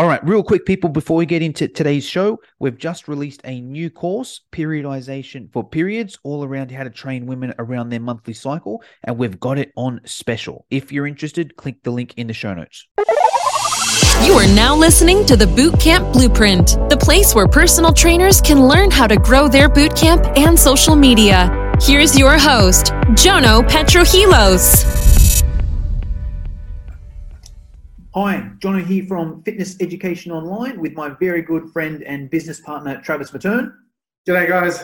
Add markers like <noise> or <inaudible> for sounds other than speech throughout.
All right, real quick, people, before we get into today's show, we've just released a new course, Periodization for Periods, all around how to train women around their monthly cycle. And we've got it on special. If you're interested, click the link in the show notes. You are now listening to the Bootcamp Blueprint, the place where personal trainers can learn how to grow their bootcamp and social media. Here's your host, Jono Petrohilos. Hi, Jono here from Fitness Education Online with my very good friend and business partner, Travis Matern. G'day, guys.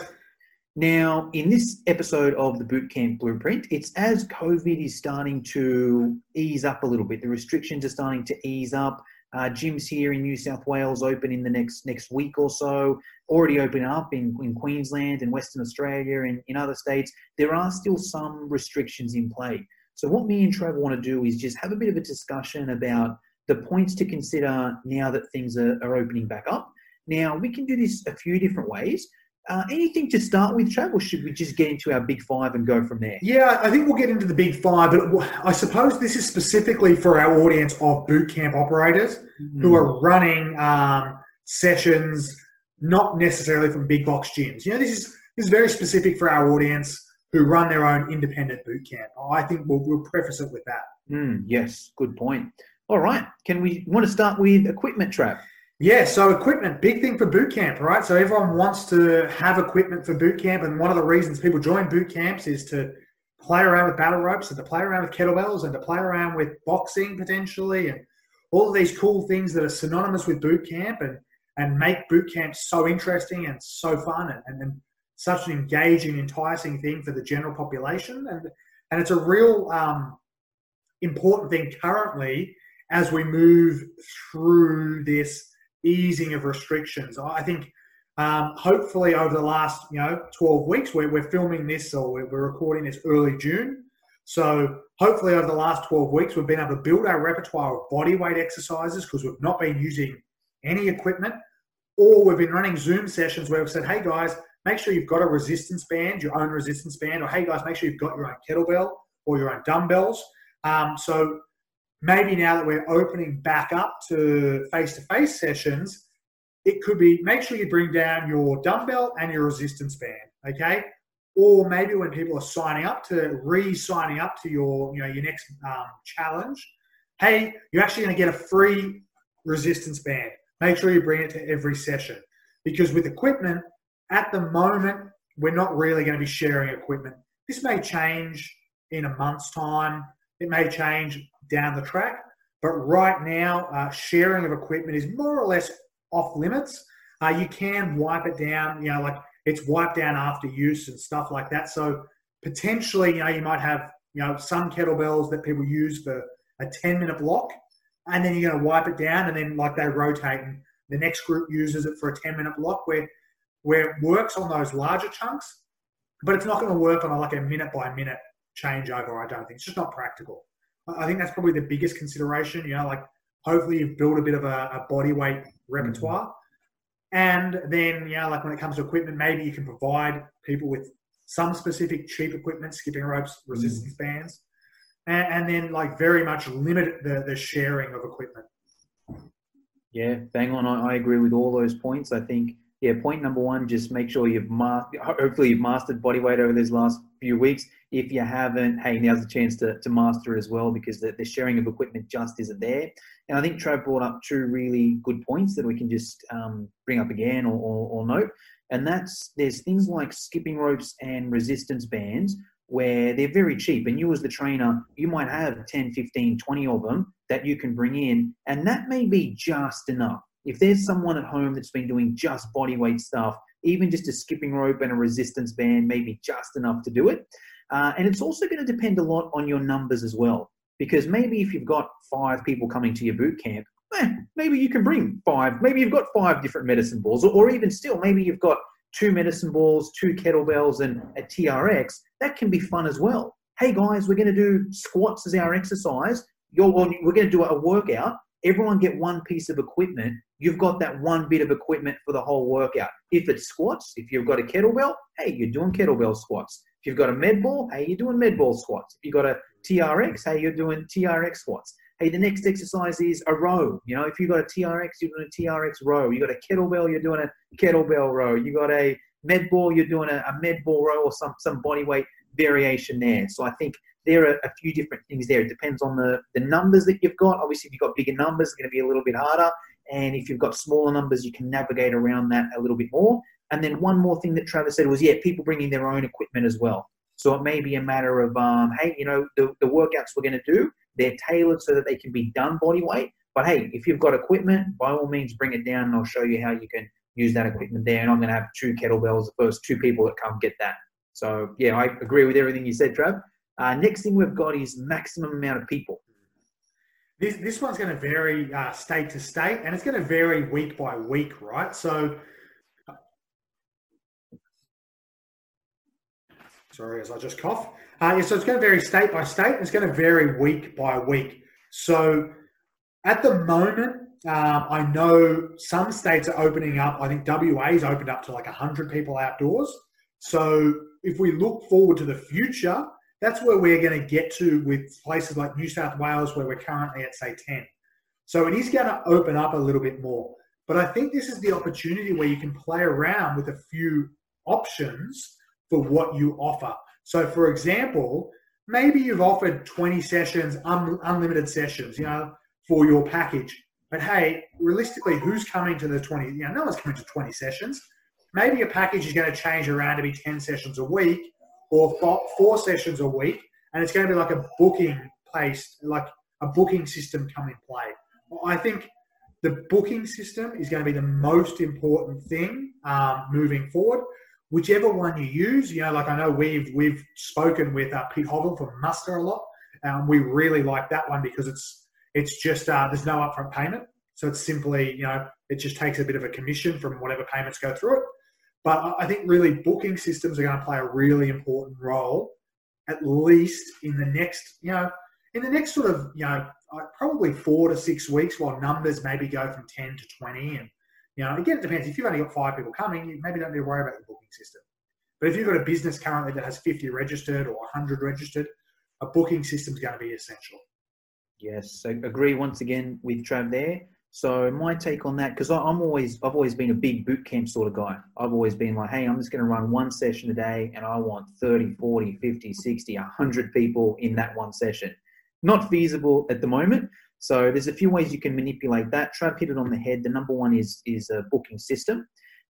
Now, in this episode of the Bootcamp Blueprint, it's as COVID is starting to ease up a little bit. The restrictions are starting to ease up. Uh, gyms here in New South Wales open in the next next week or so. Already opening up in, in Queensland and Western Australia and in other states. There are still some restrictions in play. So what me and Trevor want to do is just have a bit of a discussion about the points to consider now that things are, are opening back up. Now we can do this a few different ways. Uh, anything to start with, Trav, or should we just get into our big five and go from there? Yeah, I think we'll get into the big five, but I suppose this is specifically for our audience of bootcamp operators mm-hmm. who are running um, sessions, not necessarily from big box gyms. You know, this is this is very specific for our audience who run their own independent boot camp. I think we'll, we'll preface it with that. Mm, yes, good point. All right, can we want to start with equipment Trav? Yeah, so equipment, big thing for boot camp, right? So everyone wants to have equipment for boot camp, and one of the reasons people join boot camps is to play around with battle ropes and to play around with kettlebells and to play around with boxing potentially and all of these cool things that are synonymous with boot camp and and make boot camp so interesting and so fun and, and such an engaging, enticing thing for the general population. And, and it's a real um, important thing currently as we move through this easing of restrictions. I think um, hopefully over the last you know 12 weeks, we're, we're filming this or we're, we're recording this early June. So hopefully over the last 12 weeks, we've been able to build our repertoire of body weight exercises because we've not been using any equipment or we've been running Zoom sessions where we've said, hey guys, make sure you've got a resistance band, your own resistance band, or hey guys, make sure you've got your own kettlebell or your own dumbbells. Um, so maybe now that we're opening back up to face-to-face sessions, it could be make sure you bring down your dumbbell and your resistance band, okay? Or maybe when people are signing up to re-signing up to your, you know, your next um, challenge, hey, you're actually going to get a free resistance band. Make sure you bring it to every session because with equipment, at the moment, we're not really going to be sharing equipment. This may change in a month's time. It may change down the track, but right now, uh, sharing of equipment is more or less off limits. Uh, you can wipe it down, you know, like it's wiped down after use and stuff like that. So potentially, you know, you might have, you know, some kettlebells that people use for a 10 minute block, and then you're going to wipe it down, and then like they rotate, and the next group uses it for a 10 minute block where where it works on those larger chunks, but it's not going to work on a, like a minute by minute changeover. I don't think it's just not practical. I think that's probably the biggest consideration. You know, like hopefully you've built a bit of a, a body weight repertoire. Mm-hmm. And then, you know, like when it comes to equipment, maybe you can provide people with some specific cheap equipment, skipping ropes, resistance mm. bands, and, and, then like very much limit the, the sharing of equipment. Yeah, bang on. I, I agree with all those points. I think yeah, point number one, just make sure you've mastered, hopefully you've mastered body weight over these last few weeks. If you haven't, hey, now's the chance to, to master it as well because the, the sharing of equipment just isn't there. And I think Trav brought up two really good points that we can just um, bring up again or, or, or note. And that's there's things like skipping ropes and resistance bands where they're very cheap. And you, as the trainer, you might have 10, 15, 20 of them that you can bring in. And that may be just enough if there's someone at home that's been doing just body weight stuff, even just a skipping rope and a resistance band may be just enough to do it. Uh, and it's also going to depend a lot on your numbers as well. Because maybe if you've got five people coming to your boot camp, eh, maybe you can bring five. Maybe you've got five different medicine balls, or, or even still, maybe you've got two medicine balls, two kettlebells, and a TRX. That can be fun as well. Hey guys, we're going to do squats as our exercise. You're, we're going to do a workout everyone get one piece of equipment, you've got that one bit of equipment for the whole workout. If it's squats, if you've got a kettlebell, hey, you're doing kettlebell squats. If you've got a med ball, hey, you're doing med ball squats. If you've got a TRX, hey, you're doing TRX squats. hey, the next exercise is a row. You know, if you've got a TRX, you're doing a TRX row. You got a kettlebell, you're doing a kettlebell row. You got a med ball, you're doing a, a med ball row or some some body weight variation there. So I think there are a few different things there. It depends on the, the numbers that you've got. Obviously, if you've got bigger numbers, it's going to be a little bit harder. And if you've got smaller numbers, you can navigate around that a little bit more. And then one more thing that Travis said was, yeah, people bringing their own equipment as well. So it may be a matter of, um, hey, you know, the, the workouts we're going to do, they're tailored so that they can be done body weight. But hey, if you've got equipment, by all means, bring it down and I'll show you how you can use that equipment there. And I'm going to have two kettlebells, the first two people that come get that. So yeah, I agree with everything you said, Trav. Uh, next thing we've got is maximum amount of people. This, this one's going to vary uh, state to state and it's going to vary week by week, right? So, sorry, as I just cough. Uh, yeah, so it's going to vary state by state. And It's going to vary week by week. So, at the moment, um, I know some states are opening up. I think WA's opened up to like 100 people outdoors. So, if we look forward to the future, that's where we're going to get to with places like New South Wales, where we're currently at, say, 10. So it is going to open up a little bit more. But I think this is the opportunity where you can play around with a few options for what you offer. So, for example, maybe you've offered 20 sessions, un- unlimited sessions, you know, for your package. But hey, realistically, who's coming to the 20? You know, no one's coming to 20 sessions. Maybe your package is going to change around to be 10 sessions a week or four sessions a week, and it's going to be like a booking place, like a booking system come in play. I think the booking system is going to be the most important thing um, moving forward. Whichever one you use, you know, like I know we've we've spoken with uh, Pete Hovell from Muster a lot, and we really like that one because it's it's just uh, there's no upfront payment, so it's simply you know it just takes a bit of a commission from whatever payments go through it. But I think really booking systems are going to play a really important role, at least in the next, you know, in the next sort of, you know, uh, probably four to six weeks while numbers maybe go from 10 to 20. And, you know, again, it depends. If you've only got five people coming, you maybe don't need to worry about the booking system. But if you've got a business currently that has 50 registered or 100 registered, a booking system is going to be essential. Yes, so agree once again with Trav there. So my take on that, because I'm always, I've always been a big boot camp sort of guy. I've always been like, hey, I'm just going to run one session a day and I want 30, 40, 50, 60, 100 people in that one session. Not feasible at the moment. So there's a few ways you can manipulate that. Trav hit it on the head. The number one is, is a booking system.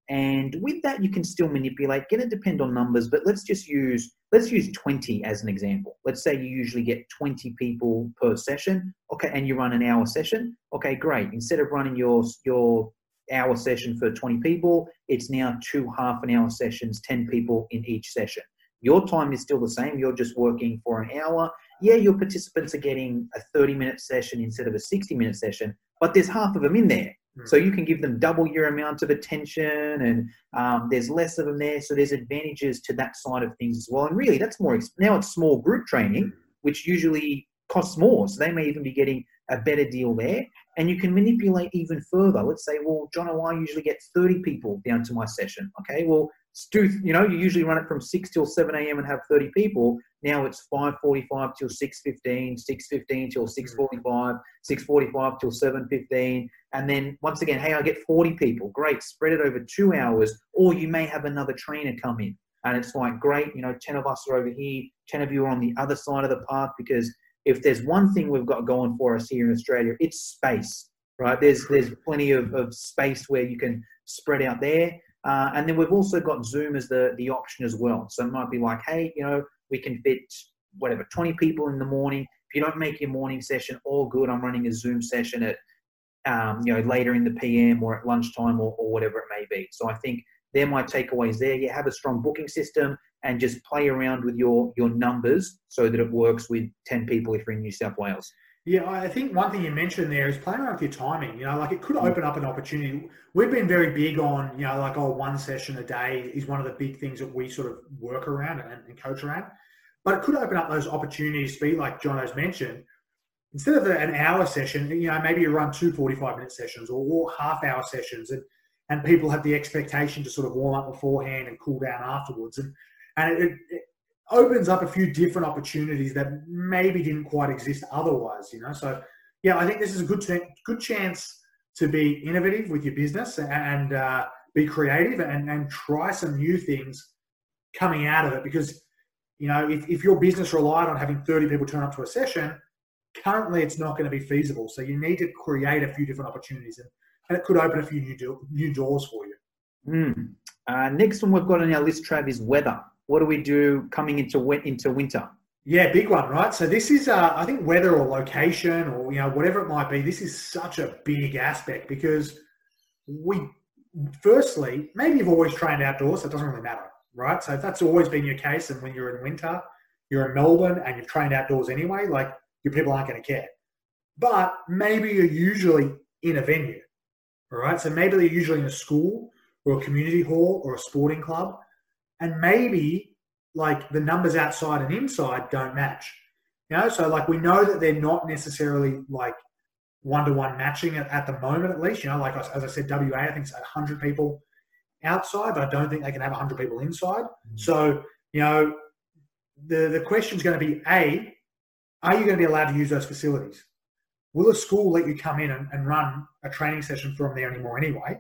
And with that, you can still manipulate. Going to depend on numbers, but let's just use let's use 20 as an example. Let's say you usually get 20 people per session. Okay, and you run an hour session. Okay, great. Instead of running your your hour session for 20 people, it's now two half an hour sessions, 10 people in each session. Your time is still the same. You're just working for an hour. Yeah, your participants are getting a 30 minute session instead of a 60 minute session, but there's half of them in there. So you can give them double your amount of attention, and um, there's less of them there. So there's advantages to that side of things as well. And really, that's more now it's small group training, which usually costs more. So they may even be getting a better deal there. And you can manipulate even further. Let's say, well, John, and I usually get 30 people down to my session. Okay, well, do you know you usually run it from 6 till 7 a.m and have 30 people now it's 5.45 till 6.15 6.15 till 6.45 6.45 till 7.15 and then once again hey i get 40 people. Great spread it over two hours or you may have another trainer come in. And it's like great you know 10 of us are over here 10 of you are on the other side of the path because if there's one thing we've got going for us here in australia it's space right? There's there's plenty of, of space where you can spread out there. Uh, and then we've also got Zoom as the, the option as well. So it might be like, hey, you know, we can fit whatever, 20 people in the morning. If you don't make your morning session, all good. I'm running a Zoom session at, um, you know, later in the PM or at lunchtime or, or whatever it may be. So I think they're my takeaways there. You have a strong booking system and just play around with your, your numbers so that it works with 10 people if you're in New South Wales. Yeah, I think one thing you mentioned there is playing around with your timing. You know, like it could mm. open up an opportunity. We've been very big on, you know, like oh, one session a day is one of the big things that we sort of work around and, and coach around. But it could open up those opportunities to be like John has mentioned. Instead of an hour session, you know, maybe you run two 45 minute sessions or, or half hour sessions and and people have the expectation to sort of warm up beforehand and cool down afterwards. And and it, it, opens up a few different opportunities that maybe didn't quite exist otherwise, you know. So yeah, I think this is a good t- good chance to be innovative with your business and uh, be creative and, and try some new things coming out of it. Because you know, if, if your business relied on having 30 people turn up to a session, currently it's not going to be feasible. So you need to create a few different opportunities, and, and it could open a few new do- new doors for you. Mm. Uh, next one we've got on our list, Trav, is weather. What do we do coming into into winter? Yeah, big one, right? So this is, uh, I think, weather or location or you know whatever it might be. This is such a big aspect because we, firstly, maybe you've always trained outdoors, so it doesn't really matter, right? So if that's always been your case, and when you're in winter, you're in Melbourne and you've trained outdoors anyway, like your people aren't going to care. But maybe you're usually in a venue, all right? So maybe they're usually in a school or a community hall or a sporting club, and maybe like the numbers outside and inside don't match. You know, so like we know that they're not necessarily like one to one matching at, at the moment, at least. You know, like as I said, WA, I think it's 100 people outside, but I don't think they can have 100 people inside. Mm-hmm. So, you know, the, the question is going to be A, are you going to be allowed to use those facilities? Will a school let you come in and, and run a training session from there anymore anyway?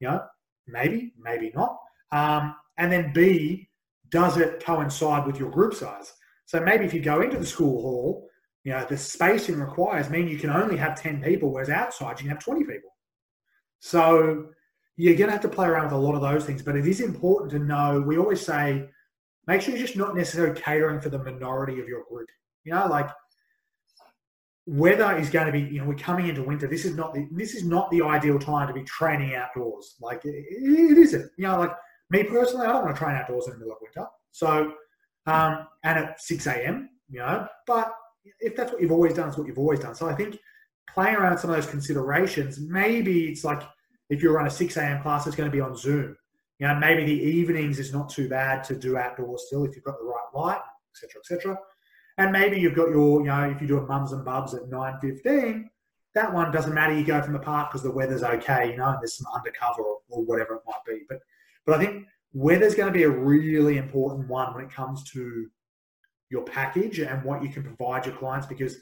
You know, maybe, maybe not. Um, and then B, does it coincide with your group size? So maybe if you go into the school hall, you know, the spacing requires mean you can only have 10 people, whereas outside you can have 20 people. So you're going to have to play around with a lot of those things, but it is important to know. We always say, make sure you're just not necessarily catering for the minority of your group. You know, like weather is going to be, you know, we're coming into winter. This is not the, this is not the ideal time to be training outdoors. Like it, it isn't. You know, like me personally, I don't want to train outdoors in the middle of winter. So, um, and at 6 a.m., you know, but if that's what you've always done, it's what you've always done. So I think playing around some of those considerations, maybe it's like if you run a 6 a.m. class, it's going to be on Zoom. You know, maybe the evenings is not too bad to do outdoors still if you've got the right light, etc., etc. And maybe you've got your, you know, if you do a mums and bubs at 9.15, that one doesn't matter. You go from the park because the weather's okay, you know, and there's some undercover or, or whatever it might be. But but I think weather's going to be a really important one when it comes to your package and what you can provide your clients because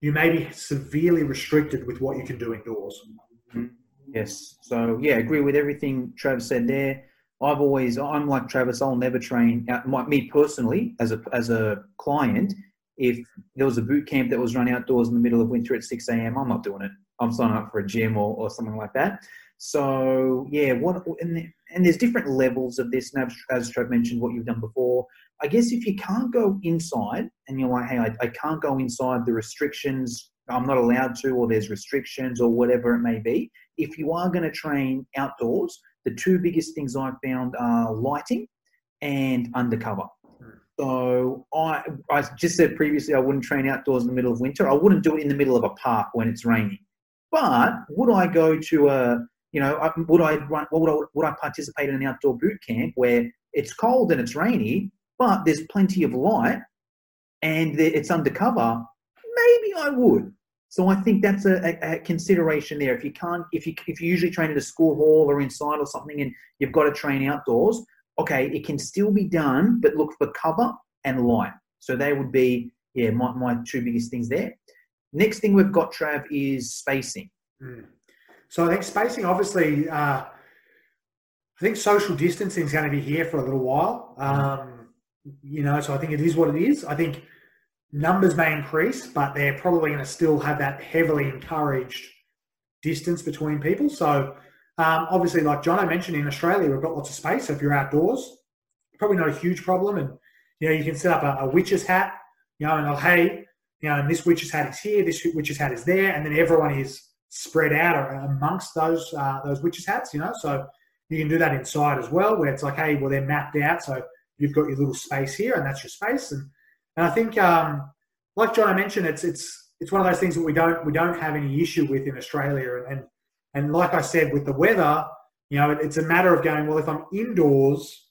you may be severely restricted with what you can do indoors. Mm-hmm. Yes. So yeah, agree with everything Travis said there. I've always I'm like Travis. I'll never train out. Me personally, as a as a client, if there was a boot camp that was run outdoors in the middle of winter at 6 a.m., I'm not doing it. I'm signing up for a gym or, or something like that. So yeah, what and, and there's different levels of this. And as Trev mentioned, what you've done before. I guess if you can't go inside and you're like, hey, I, I can't go inside the restrictions. I'm not allowed to, or there's restrictions, or whatever it may be. If you are going to train outdoors, the two biggest things I've found are lighting and undercover. So I, I just said previously I wouldn't train outdoors in the middle of winter. I wouldn't do it in the middle of a park when it's raining. But would I go to a you know, would I run? Would I, would I participate in an outdoor boot camp where it's cold and it's rainy, but there's plenty of light and it's undercover? Maybe I would. So I think that's a, a, consideration there. If you can't, if you if you usually train at a school hall or inside or something, and you've got to train outdoors, okay, it can still be done, but look for cover and light. So they would be yeah my, my two biggest things there. Next thing we've got, Trav, is spacing. Mm. So I think spacing, obviously, uh, I think social distancing is going to be here for a little while. Um, you know, so I think it is what it is. I think numbers may increase, but they're probably going to still have that heavily encouraged distance between people. So um, obviously, like Jono mentioned, in Australia, we've got lots of space. So if you're outdoors, probably not a huge problem. And, you know, you can set up a, a witch's hat, you know, and oh, hey, you know, and this witch's hat is here, this witch's hat is there, and then everyone is spread out amongst those uh, those witches hats, you know. So you can do that inside as well, where it's like, hey, well, they're mapped out, so you've got your little space here, and that's your space. And and I think, um, like Jono mentioned, it's it's it's one of those things that we don't we don't have any issue with in Australia, and and, and like I said, with the weather, you know, it, it's a matter of going. Well, if I'm indoors,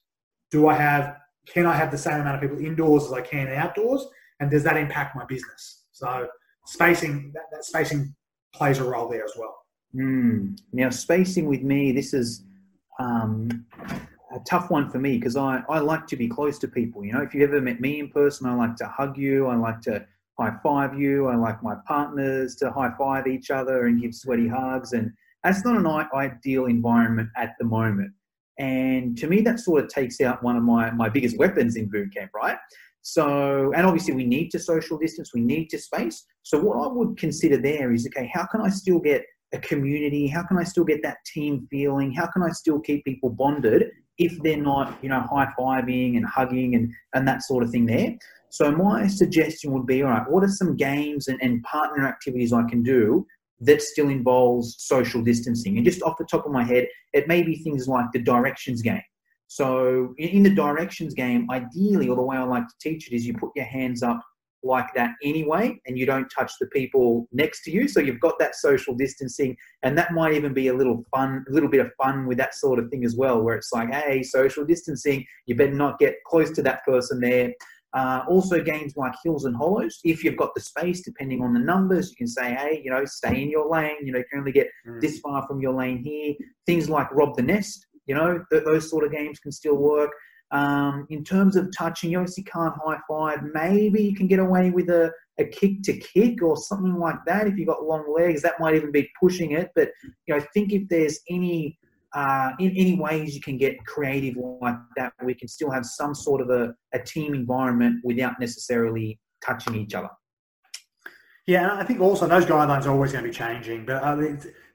do I have can I have the same amount of people indoors as I can outdoors, and does that impact my business? So spacing that, that spacing plays a role there as well. Mm. Now, spacing with me, this is um, a tough one for me because I, I like to be close to people. You know, if you ever met me in person, I like to hug you. I like to high five you. I like my partners to high five each other and give sweaty hugs. And that's not an ideal environment at the moment. And to me, that sort of takes out one of my, my biggest weapons in boot camp, right? So, and obviously we need to social distance, we need to space. So what I would consider there is, okay, how can I still get a community? How can I still get that team feeling? How can I still keep people bonded if they're not, you know, high fiving and hugging and, and that sort of thing there? So my suggestion would be, all right, what are some games and, and partner activities I can do that still involves social distancing? And just off the top of my head, it may be things like the directions game. So in the directions game, ideally, or the way I like to teach it is you put your hands up like that anyway, and you don't touch the people next to you. So you've got that social distancing, and that might even be a little fun, a little bit of fun with that sort of thing as well, where it's like, hey, social distancing, you better not get close to that person there. Uh, also, games like Hills and Hollows, if you've got the space, depending on the numbers, you can say, hey, you know, stay in your lane. You know, you can only get mm. this far from your lane here. Things like Rob the Nest, you know, th- those sort of games can still work. Um, in terms of touching, you obviously can't high five. Maybe you can get away with a, a kick to kick or something like that. If you've got long legs, that might even be pushing it. But you know, think if there's any uh, in any ways you can get creative like that, we can still have some sort of a, a team environment without necessarily touching each other. Yeah, and I think also those guidelines are always going to be changing, but uh,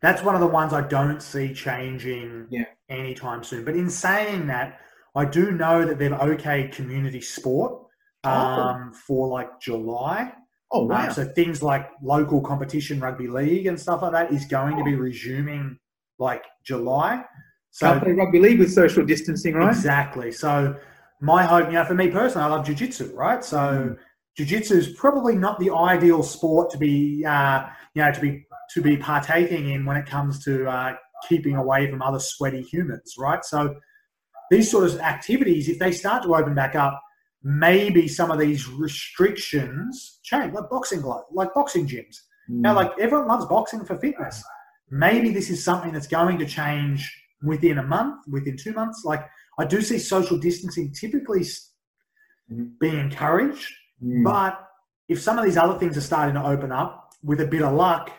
that's one of the ones I don't see changing yeah. Anytime soon. But in saying that, I do know that they've okayed community sport oh. um, oh. for like July. Oh wow! Um, so things like local competition, rugby league, and stuff like that is going oh. to be resuming like July. So Can't play rugby league with social distancing, right? Exactly. So my hope, you know, for me personally, I love jiu-jitsu, right? So mm. jiu-jitsu is probably not the ideal sport to be, uh, you know, to be to be partaking in when it comes to uh, keeping away from other sweaty humans, right? So these sort of activities, if they start to open back up, maybe some of these restrictions change, like boxing glove, like boxing gyms. Mm. Now, like everyone loves boxing for fitness. Maybe this is something that's going to change within a month, within two months. Like I do see social distancing typically mm-hmm. being encouraged, mm. but if some of these other things are starting to open up, with a bit of luck,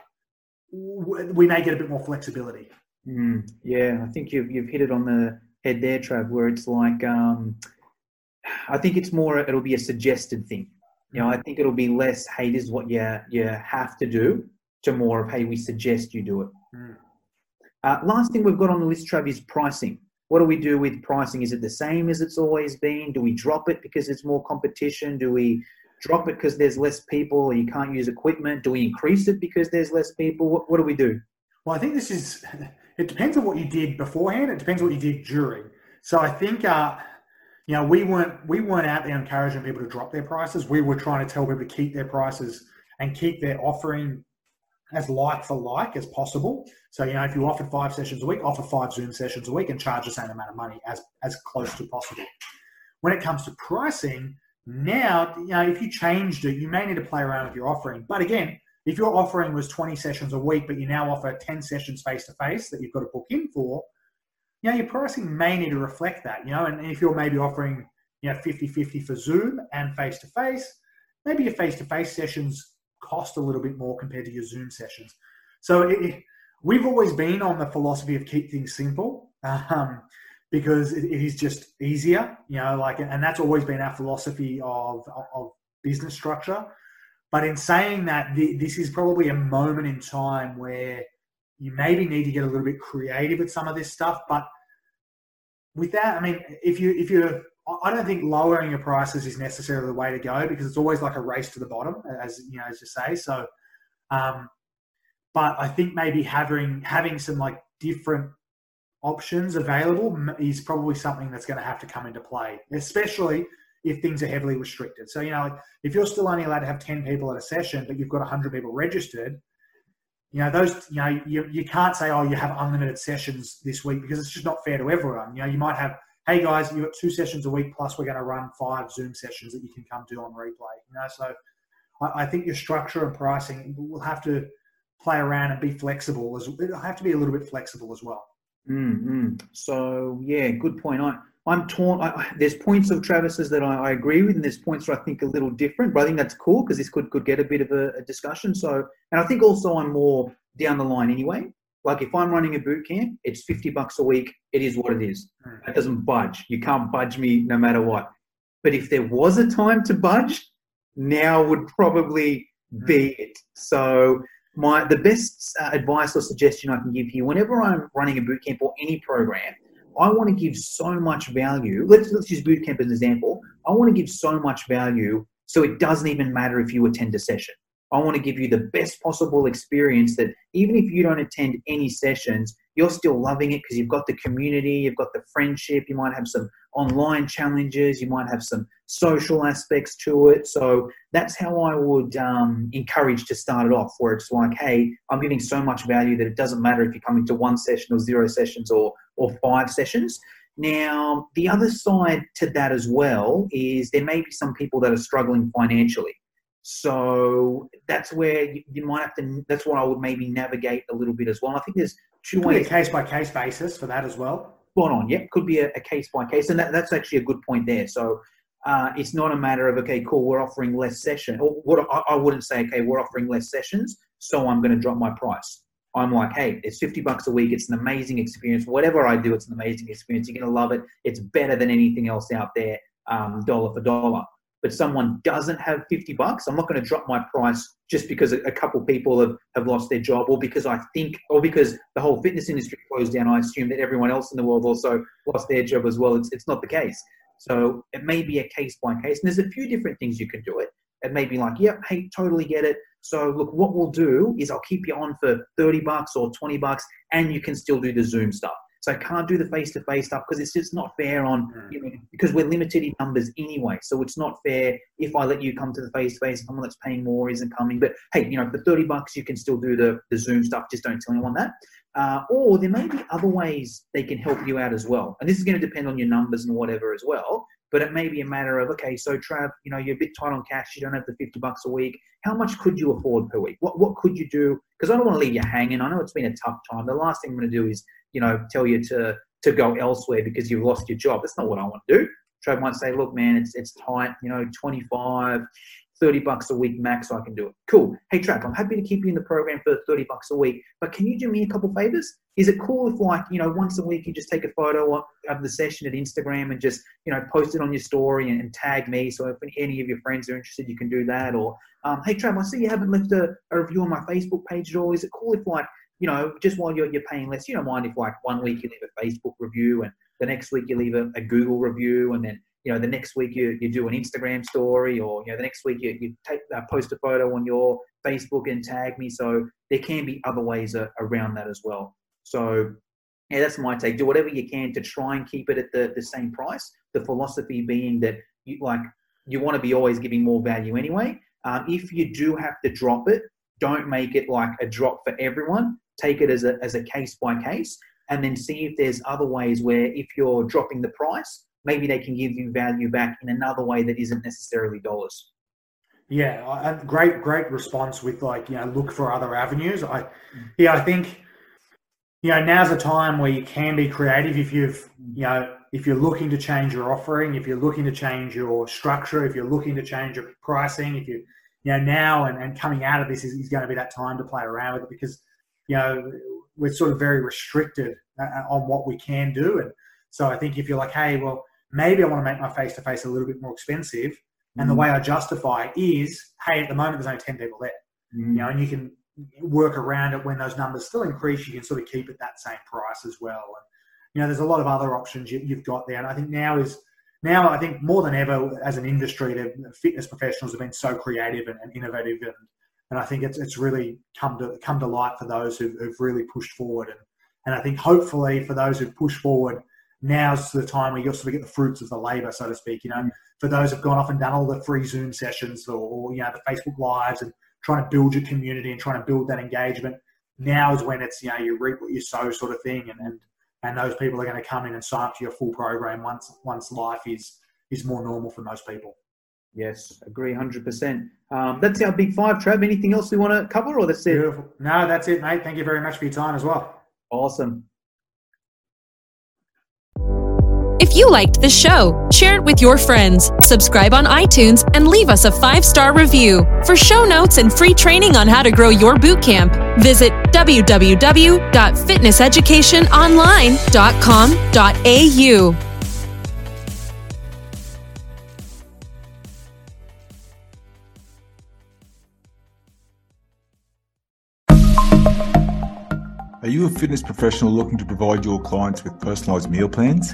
we may get a bit more flexibility. Mm, yeah, I think you've you've hit it on the head there, Trav, where it's like, um, I think it's more, it'll be a suggested thing. You know, I think it'll be less, hey, this is what you, you have to do, to more of, hey, we suggest you do it. Mm. Uh, last thing we've got on the list, Trav, is pricing. What do we do with pricing? Is it the same as it's always been? Do we drop it because it's more competition? Do we drop it because there's less people or you can't use equipment? Do we increase it because there's less people? What, what do we do? Well, I think this is <laughs> it depends on what you did beforehand. It depends on what you did during. So I think, uh, you know, we weren't we weren't out there encouraging people to drop their prices. We were trying to tell people to keep their prices and keep their offering as like for like as possible. So you know, if you offered five sessions a week, offer five Zoom sessions a week and charge the same amount of money as as close to possible. When it comes to pricing, now you know if you changed it, you may need to play around with your offering. But again, if your offering was 20 sessions a week, but you now offer 10 sessions face to face that you've got to book in for, you know, your pricing may need to reflect that, you know, and if you're maybe offering, you know, 50 50 for Zoom and face to face, maybe your face to face sessions cost a little bit more compared to your Zoom sessions. So it, we've always been on the philosophy of keep things simple um, because it, it is just easier, you know, like, and that's always been our philosophy of, of business structure. But in saying that, this is probably a moment in time where you maybe need to get a little bit creative with some of this stuff. But with that, I mean, if you if you're I don't think lowering your prices is necessarily the way to go because it's always like a race to the bottom, as you know, as you say. So, um, but I think maybe having having some like different options available is probably something that's going to have to come into play, especially if things are heavily restricted. So, you know, like if you're still only allowed to have 10 people at a session, but you've got 100 people registered, you know, those, you know, you, you can't say, oh, you have unlimited sessions this week because it's just not fair to everyone. You know, you might have, hey guys, you've got two sessions a week, plus we're going to run five Zoom sessions that you can come do on replay. You know, so I, I think your structure and pricing will have to play around and be flexible. As, it'll have to be a little bit flexible as well. Mm-hmm. So, yeah, good point. I, I'm torn. I, there's points of Travis's that I, I, agree with, and there's points where I think a little different. But I think that's cool because this could could get a bit of a, a, discussion. So, and I think also I'm more down the line anyway. Like if I'm running a boot camp, it's 50 bucks a week. It is what it is. Hmm. It doesn't budge. You can't budge me no matter what. But if there was a time to budge, now would probably hmm. be it. So my the best uh, advice or suggestion I can give you whenever I'm running a boot camp or any program I want to give so much value. Let's let's use bootcamp as an example. I want to give so much value so it doesn't even matter if you attend a session. I want to give you the best possible experience that even if you don't attend any sessions, you're still loving it because you've got the community, you've got the friendship, you might have some online challenges, you might have some social aspects to it. So that's how I would um, encourage to start it off, where it's like, hey, I'm giving so much value that it doesn't matter if you're coming to one session or zero sessions or or five sessions. Now, the other side to that as well is there may be some people that are struggling financially. So that's where you, might have to. That's what I would maybe navigate a little bit as well. I think there's could ways. a case by case basis for that as well. Spot on. Yep, could be a, a case by case, and that, that's actually a good point there. So uh, it's not a matter of okay, cool, we're offering less session, or what I, I wouldn't say, okay, we're offering less sessions, so I'm going to drop my price. I'm like, hey, it's 50 bucks a week. It's an amazing experience. Whatever I do, it's an amazing experience. You're going to love it. It's better than anything else out there, um, dollar for dollar. But someone doesn't have 50 bucks, I'm not going to drop my price just because a, couple people have, have lost their job or because I think, or because the whole fitness industry closed down. I assume that everyone else in the world also lost their job as well. It's, it's not the case. So it may be a case by case. And there's a few different things you can do it. It may be like, yep, hey, totally get it. So look, what we'll do is I'll keep you on for 30 bucks or 20 bucks and you can still do the Zoom stuff. So I can't do the face-to-face stuff because it's just not fair on hmm. you know, because we're limited in numbers anyway. So it's not fair if I let you come to the face-to-face. Someone that's paying more isn't coming. But hey, you know, for thirty bucks you can still do the, the Zoom stuff. Just don't tell anyone that. Uh, or there may be other ways they can help you out as well. And this is going to depend on your numbers and whatever as well. But it may be a matter of, okay, so Trav, you know, you're a bit tight on cash. You don't have the 50 bucks a week. How much could you afford per week? What, what could you do? Because I don't want to leave you hanging. I know it's been a tough time. The last thing I'm going to do is, you know, tell you to, to go elsewhere because you've lost your job. That's not what I want to do. Trav might say, look, man, it's, it's tight, you know, 25, 30 bucks a week max, I can do it. Cool. Hey, Trav, I'm happy to keep you in the program for 30 bucks a week, but can you do me a couple favors? Is it cool if, like, you know, once a week you just take a photo of the session at Instagram and just, you know, post it on your story and, and tag me? So if any of your friends are interested, you can do that. Or, um, hey, Trav, I see you haven't left a, a review on my Facebook page at all. Is it cool if, like, you know, just while you're, you're paying less, you don't mind if, like, one week you leave a Facebook review and the next week you leave a, a Google review and then you know the next week you, you do an instagram story or you know the next week you, you take uh, post a photo on your facebook and tag me. So there can be other ways uh, around that as well. So yeah that's my take. Do whatever you can to try and keep it at the, the same price. The philosophy being that you like you want to be always giving more value anyway. Um, if you do have to drop it don't make it like a drop for everyone. Take it as a, as a case by case and then see if there's other ways where if you're dropping the price maybe they can give you value back in another way that isn't necessarily dollars. Yeah, great, great response with like you know look for other avenues. I, yeah, I think you know now's a time where you can be creative if you've you know if you're looking to change your offering, if you're looking to change your structure, if you're looking to change your pricing, if you you know now and, and coming out of this is, is going to be that time to play around with it because you know we're sort of very restricted uh, on what we can do and so I think if you're like, hey, well, maybe I want to make my face to face a little bit more expensive. And mm. the way I justify is, hey, at the moment there's only 10 people there. Mm. You know, and you can work around it when those numbers still increase, you can sort of keep it that same price as well. And, you know, there's a lot of other options you, have got there. And I think now is, now I think more than ever as an industry, the fitness professionals have been so creative and, and innovative. And, and I think it's, it's really come to, come to light for those who've, who've really pushed forward. And, and I think hopefully for those who've pushed forward, now's the time where you'll sort of get the fruits of the labor, so to speak. You know, for those who've gone off and done all the free Zoom sessions or, or, you know the Facebook lives and trying to build your community and trying to build that engagement. Now is when it's you know you reap what you sow, sort of thing, and and, and those people are going to come in and sign up to your full program once once life is is more normal for most people. Yes, agree, hundred um, percent. That's our big five. Trav, anything else we want to cover, or that's it? Beautiful. No, that's it, mate. Thank you very much for your time as well. Awesome. If you liked the show, share it with your friends, subscribe on iTunes, and leave us a five star review. For show notes and free training on how to grow your boot camp, visit www.fitnesseducationonline.com.au. Are you a fitness professional looking to provide your clients with personalized meal plans?